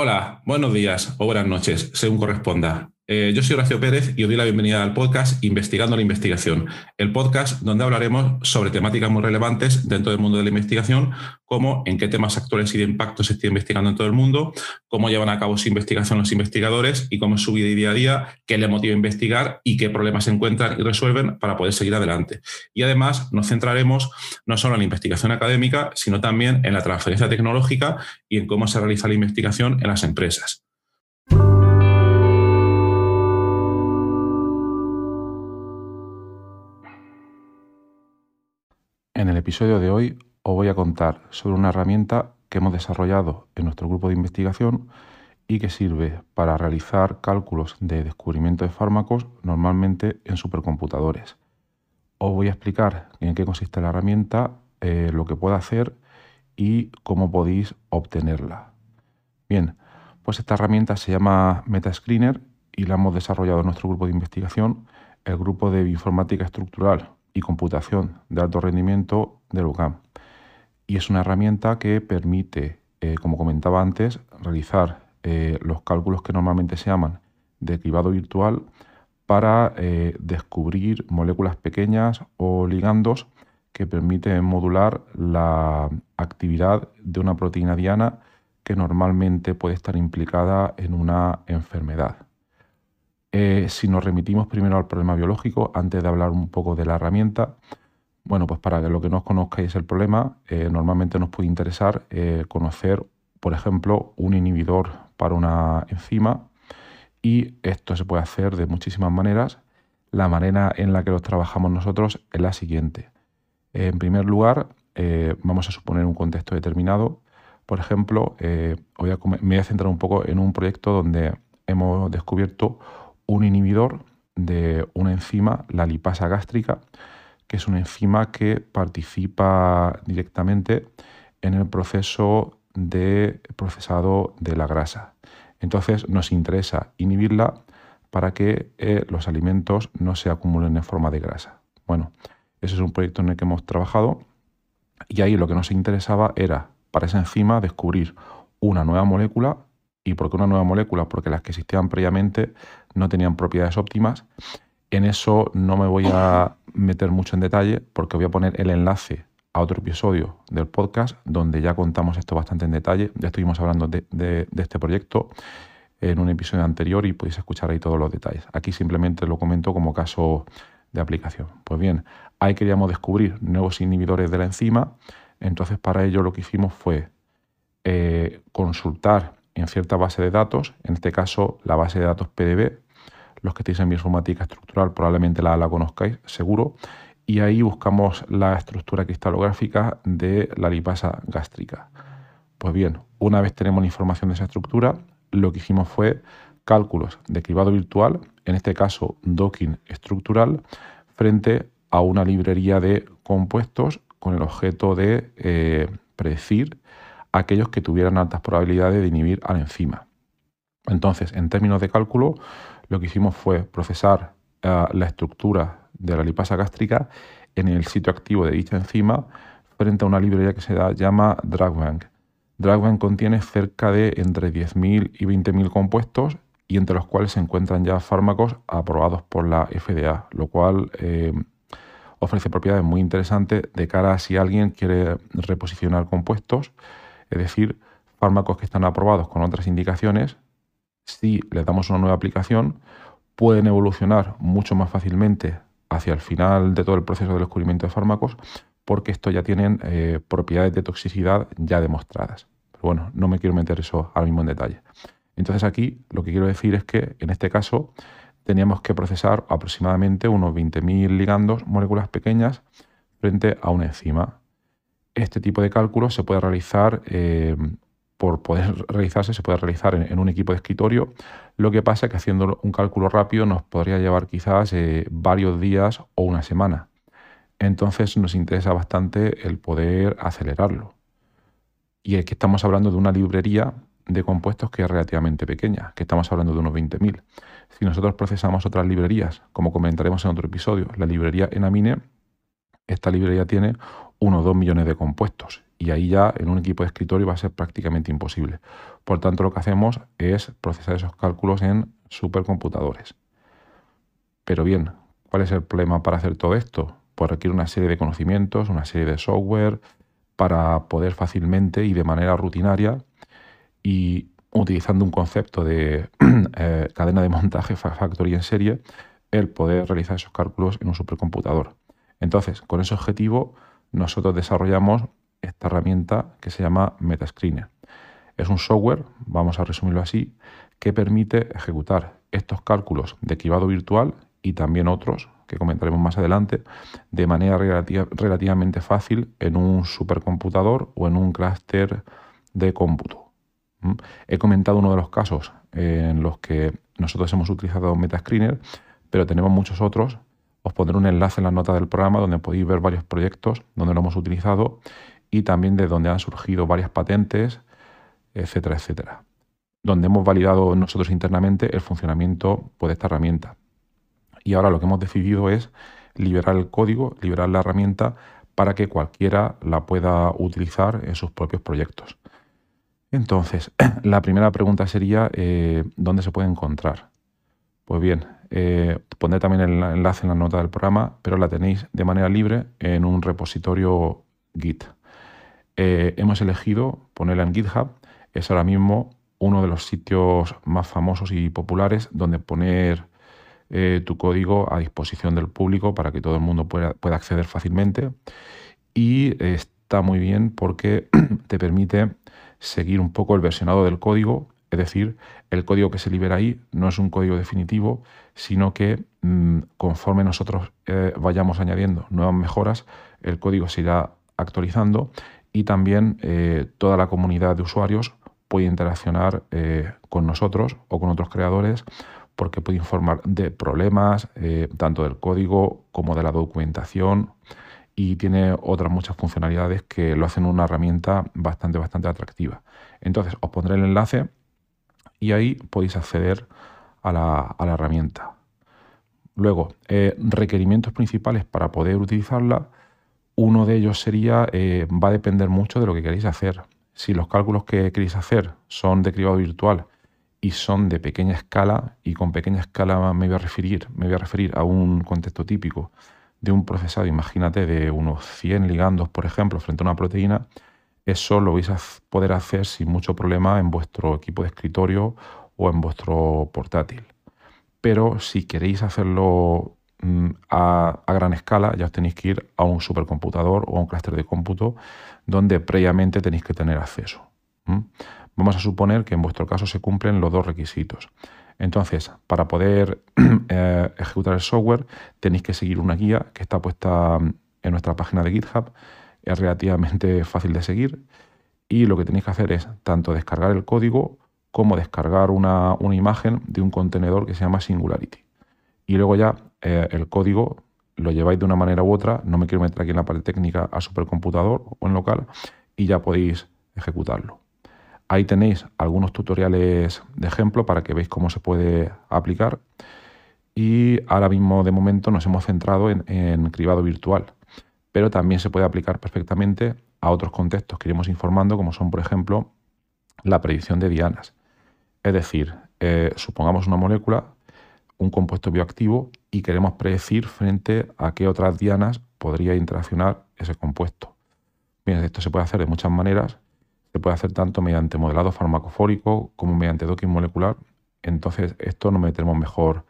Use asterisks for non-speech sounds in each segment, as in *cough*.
Hola, buenos días o buenas noches, según corresponda. Eh, yo soy Horacio Pérez y os doy la bienvenida al podcast Investigando la Investigación, el podcast donde hablaremos sobre temáticas muy relevantes dentro del mundo de la investigación, como en qué temas actuales y de impacto se está investigando en todo el mundo, cómo llevan a cabo su investigación los investigadores y cómo es su vida y día a día, qué les motiva a investigar y qué problemas se encuentran y resuelven para poder seguir adelante. Y además nos centraremos no solo en la investigación académica, sino también en la transferencia tecnológica y en cómo se realiza la investigación en las empresas. El episodio de hoy os voy a contar sobre una herramienta que hemos desarrollado en nuestro grupo de investigación y que sirve para realizar cálculos de descubrimiento de fármacos normalmente en supercomputadores. Os voy a explicar en qué consiste la herramienta, eh, lo que puede hacer y cómo podéis obtenerla. Bien, pues esta herramienta se llama Metascreener y la hemos desarrollado en nuestro grupo de investigación, el grupo de bioinformática estructural y computación de alto rendimiento del UCAM. Y es una herramienta que permite, eh, como comentaba antes, realizar eh, los cálculos que normalmente se llaman de cribado virtual para eh, descubrir moléculas pequeñas o ligandos que permiten modular la actividad de una proteína diana que normalmente puede estar implicada en una enfermedad. Eh, si nos remitimos primero al problema biológico, antes de hablar un poco de la herramienta, bueno, pues para que lo que no os conozcáis el problema, eh, normalmente nos puede interesar eh, conocer, por ejemplo, un inhibidor para una enzima y esto se puede hacer de muchísimas maneras. La manera en la que los trabajamos nosotros es la siguiente. En primer lugar, vamos a suponer un contexto determinado. Por ejemplo, voy me voy a centrar un poco en un proyecto donde hemos descubierto un inhibidor de una enzima, la lipasa gástrica, que es una enzima que participa directamente en el proceso de procesado de la grasa. Entonces nos interesa inhibirla para que eh, los alimentos no se acumulen en forma de grasa. Bueno, ese es un proyecto en el que hemos trabajado y ahí lo que nos interesaba era para esa enzima descubrir una nueva molécula ¿Y por qué una nueva molécula? Porque las que existían previamente no tenían propiedades óptimas. En eso no me voy a meter mucho en detalle porque voy a poner el enlace a otro episodio del podcast donde ya contamos esto bastante en detalle. Ya estuvimos hablando de, este proyecto en un episodio anterior y podéis escuchar ahí todos los detalles. Aquí simplemente lo comento como caso de aplicación. Pues bien, ahí queríamos descubrir nuevos inhibidores de la enzima. Entonces para ello lo que hicimos fue eh, consultar en cierta base de datos, en este caso la base de datos PDB, los que estéis en bioinformática estructural probablemente la, la conozcáis seguro, y ahí buscamos la estructura cristalográfica de la lipasa gástrica. Pues bien, una vez tenemos la información de esa estructura, lo que hicimos fue cálculos de cribado virtual, en este caso docking estructural, frente a una librería de compuestos con el objeto de eh, predecir aquellos que tuvieran altas probabilidades de inhibir a la enzima. Entonces, en términos de cálculo, lo que hicimos fue procesar eh, la estructura de la lipasa gástrica en el sitio activo de dicha enzima frente a una librería que se da, llama DrugBank. DrugBank contiene cerca de entre 10.000 y 20.000 compuestos y entre los cuales se encuentran ya fármacos aprobados por la FDA, lo cual eh, ofrece propiedades muy interesantes de cara a si alguien quiere reposicionar compuestos es decir, fármacos que están aprobados con otras indicaciones, si les damos una nueva aplicación, pueden evolucionar mucho más fácilmente hacia el final de todo el proceso de descubrimiento de fármacos, porque estos ya tienen eh, propiedades de toxicidad ya demostradas. Pero bueno, no me quiero meter eso ahora mismo en detalle. Entonces aquí lo que quiero decir es que en este caso teníamos que procesar aproximadamente unos 20.000 ligandos, moléculas pequeñas, frente a una enzima este tipo de cálculos se puede realizar, eh, por poder realizarse, se puede realizar en, un equipo de escritorio. Lo que pasa es que haciendo un cálculo rápido nos podría llevar quizás eh, varios días o una semana. Entonces nos interesa bastante el poder acelerarlo. Y es que estamos hablando de una librería de compuestos que es relativamente pequeña, que estamos hablando de unos 20.000. Si nosotros procesamos otras librerías, como comentaremos en otro episodio, la librería Enamine, esta librería tiene unos 2 millones de compuestos y ahí ya en un equipo de escritorio va a ser prácticamente imposible. Por tanto, lo que hacemos es procesar esos cálculos en supercomputadores. Pero bien, ¿cuál es el problema para hacer todo esto? Pues requiere una serie de conocimientos, una serie de software para poder fácilmente y de manera rutinaria y utilizando un concepto de *clears throat* eh, cadena de montaje factory en serie, el poder realizar esos cálculos en un supercomputador. Entonces, con ese objetivo, nosotros desarrollamos esta herramienta que se llama Metascreener. Es un software, vamos a resumirlo así, que permite ejecutar estos cálculos de cribado virtual y también otros que comentaremos más adelante, de manera relativamente fácil en un supercomputador o en un clúster de cómputo. He comentado uno de los casos en los que nosotros hemos utilizado Metascreener, pero tenemos muchos otros. Os pondré un enlace en la nota del programa donde podéis ver varios proyectos donde lo hemos utilizado y también de donde han surgido varias patentes, etcétera, etcétera. Donde hemos validado nosotros internamente el funcionamiento pues, de esta herramienta. Y ahora lo que hemos decidido es liberar el código, liberar la herramienta para que cualquiera la pueda utilizar en sus propios proyectos. Entonces, *clears throat* la primera pregunta sería, eh, ¿dónde se puede encontrar? Pues bien, eh, pondré también el enlace en la nota del programa, pero la tenéis de manera libre en un repositorio Git. Eh, hemos elegido ponerla en GitHub. Es ahora mismo uno de los sitios más famosos y populares donde poner eh, tu código a disposición del público para que todo el mundo pueda, acceder fácilmente. Y está muy bien porque *clears throat* te permite seguir un poco el versionado del código, es decir, el código que se libera ahí no es un código definitivo, sino que mm, conforme nosotros eh, vayamos añadiendo nuevas mejoras, el código se irá actualizando y también eh, toda la comunidad de usuarios puede interaccionar eh, con nosotros o con otros creadores porque puede informar de problemas, eh, tanto del código como de la documentación y tiene otras muchas funcionalidades que lo hacen una herramienta bastante, bastante atractiva. Entonces os pondré el enlace y ahí podéis acceder a la, a la herramienta. Luego, requerimientos principales para poder utilizarla uno de ellos sería, eh, va a depender mucho de lo que queréis hacer. Si los cálculos que queréis hacer son de cribado virtual y son de pequeña escala, y con pequeña escala me voy a referir, me voy a, referir a un contexto típico de un procesado, imagínate, de unos 100 ligandos, por ejemplo, frente a una proteína, eso lo vais a poder hacer sin mucho problema en vuestro equipo de escritorio o en vuestro portátil. Pero si queréis hacerlo Mm, a, gran escala, ya os tenéis que ir a un supercomputador o a un clúster de cómputo donde previamente tenéis que tener acceso. Vamos a suponer que en vuestro caso se cumplen los dos requisitos. Entonces, para poder *clears throat* eh, ejecutar el software, tenéis que seguir una guía que está puesta mm, en nuestra página de GitHub. Es relativamente *laughs* fácil de seguir y lo que tenéis que hacer es tanto descargar el código como descargar una, una imagen de un contenedor que se llama Singularity. Y luego ya eh, el código lo lleváis de una manera u otra, no me quiero meter aquí en la parte técnica a supercomputador o en local, y ya podéis ejecutarlo. Ahí tenéis algunos tutoriales de ejemplo para que veáis cómo se puede aplicar. Y ahora mismo, de momento, nos hemos centrado en, cribado virtual, pero también se puede aplicar perfectamente a otros contextos que iremos informando, como son, por ejemplo, la predicción de dianas. Es decir, eh, supongamos una molécula un compuesto bioactivo y queremos predecir frente a qué otras dianas podría interaccionar ese compuesto. Bien, esto se puede hacer de muchas maneras. Se puede hacer tanto mediante modelado farmacofórico como mediante docking molecular. Entonces, esto nos meteremos mejor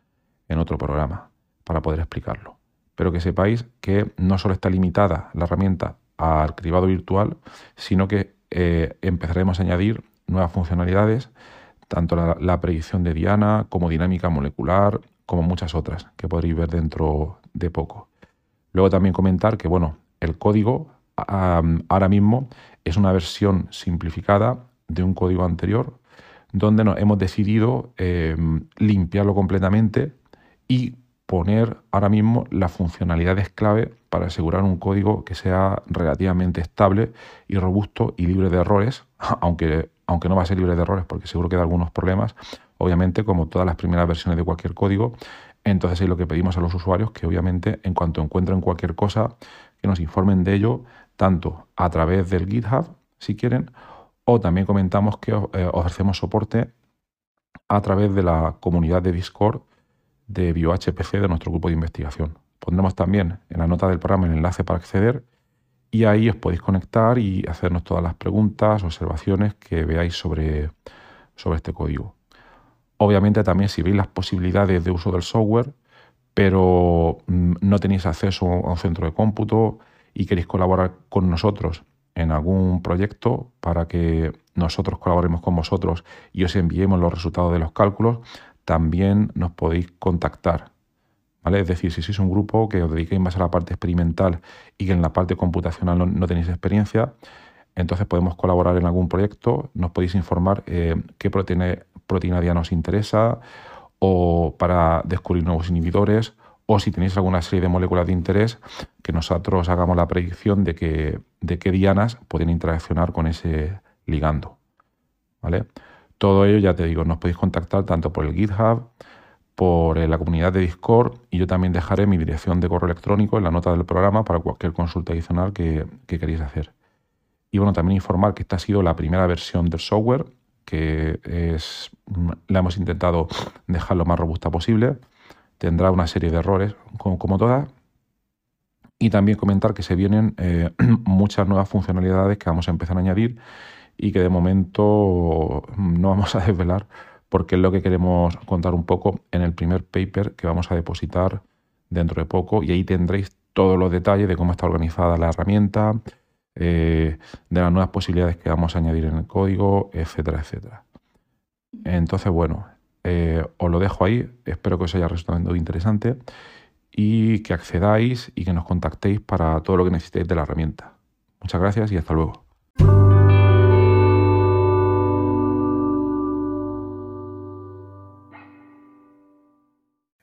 en otro programa para poder explicarlo. Pero que sepáis que no solo está limitada la herramienta al cribado virtual, sino que eh, empezaremos a añadir nuevas funcionalidades tanto la, predicción de Diana como dinámica molecular, como muchas otras que podréis ver dentro de poco. Luego también comentar que bueno, el código ahora mismo es una versión simplificada de un código anterior donde nos hemos decidido em, limpiarlo completamente y poner ahora mismo las funcionalidades clave para asegurar un código que sea relativamente estable y robusto y libre de errores, *laughs* aunque aunque no va a ser libre de errores porque seguro que da algunos problemas, obviamente como todas las primeras versiones de cualquier código, entonces es lo que pedimos a los usuarios que obviamente en cuanto encuentren cualquier cosa, que nos informen de ello tanto a través del GitHub, si quieren, o también comentamos que eh, ofrecemos soporte a través de la comunidad de Discord de BioHPC de nuestro grupo de investigación. Pondremos también en la nota del programa el enlace para acceder y ahí os podéis conectar y hacernos todas las preguntas, observaciones que veáis sobre, sobre este código. Obviamente también si veis las posibilidades de uso del software, pero mm, no tenéis acceso a un centro de cómputo y queréis colaborar con nosotros en algún proyecto para que nosotros colaboremos con vosotros y os enviemos los resultados de los cálculos, también nos podéis contactar. Es decir, si sois un grupo que os dediquéis más a la parte experimental y que en la parte computacional no, tenéis experiencia, entonces podemos colaborar en algún proyecto, nos podéis informar eh, qué proteína, proteína diana os interesa o para descubrir nuevos inhibidores o si tenéis alguna serie de moléculas de interés, que nosotros hagamos la predicción de, que, de qué dianas pueden interaccionar con ese ligando. ¿vale? Todo ello, ya te digo, nos podéis contactar tanto por el GitHub, por eh, la comunidad de Discord y yo también dejaré mi dirección de correo electrónico en la nota del programa para cualquier consulta adicional que, que queréis hacer. Y bueno, también informar que esta ha sido la primera versión del software, que es, la hemos intentado dejar lo más robusta posible tendrá una serie de errores, como, todas. Y también comentar que se vienen eh, *clears throat* muchas nuevas funcionalidades que vamos a empezar a añadir y que de momento no vamos a desvelar porque es lo que queremos contar un poco en el primer paper que vamos a depositar dentro de poco y ahí tendréis todos los detalles de cómo está organizada la herramienta, eh, de las nuevas posibilidades que vamos a añadir en el código, etcétera, etcétera. Entonces, bueno, eh, os lo dejo ahí, espero que os haya resultado interesante y que accedáis y que nos contactéis para todo lo que necesitéis de la herramienta. Muchas gracias y hasta luego.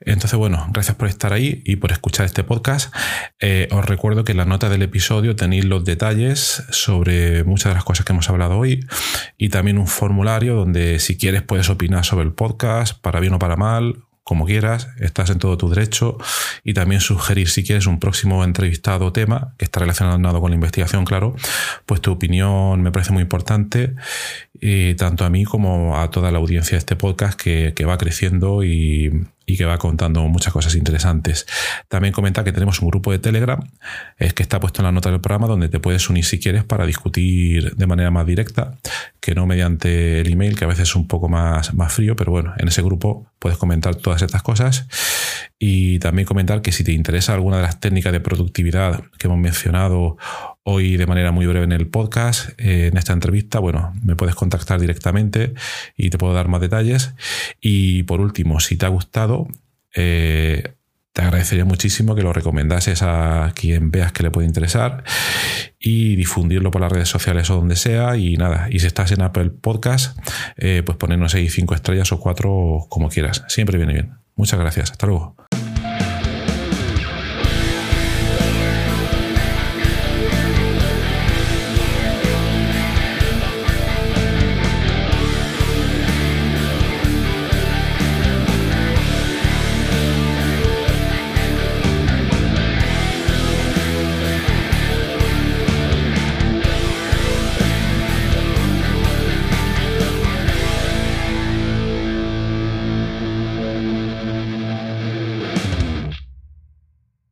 Entonces, bueno, gracias por estar ahí y por escuchar este podcast. Eh, os recuerdo que en la nota del episodio tenéis los detalles sobre muchas de las cosas que hemos hablado hoy y también un formulario donde si quieres puedes opinar sobre el podcast, para bien o para mal, como quieras, estás en todo tu derecho y también sugerir si quieres un próximo entrevistado o tema que está relacionado con la investigación, claro, pues tu opinión me parece muy importante, y tanto a mí como a toda la audiencia de este podcast que va creciendo y, y que va contando muchas cosas interesantes. También comenta que tenemos un grupo de Telegram, es que está puesto en la nota del programa, donde te puedes unir si quieres para discutir de manera más directa, que no mediante el email, que a veces es un poco más, más frío, pero bueno, en ese grupo puedes comentar todas estas cosas. Y también comentar que si te interesa alguna de las técnicas de productividad que hemos mencionado hoy de manera muy breve en el podcast, eh, en esta entrevista, bueno, me puedes contactar directamente y te puedo dar más detalles. Y por último, si te ha gustado, eh, te agradecería muchísimo que lo recomendases a quien veas que le puede interesar y difundirlo por las redes sociales o donde sea. Y nada, y si estás en Apple Podcast, eh, pues ponernos ahí cinco estrellas o cuatro como quieras. Siempre viene bien. Muchas gracias. Hasta luego.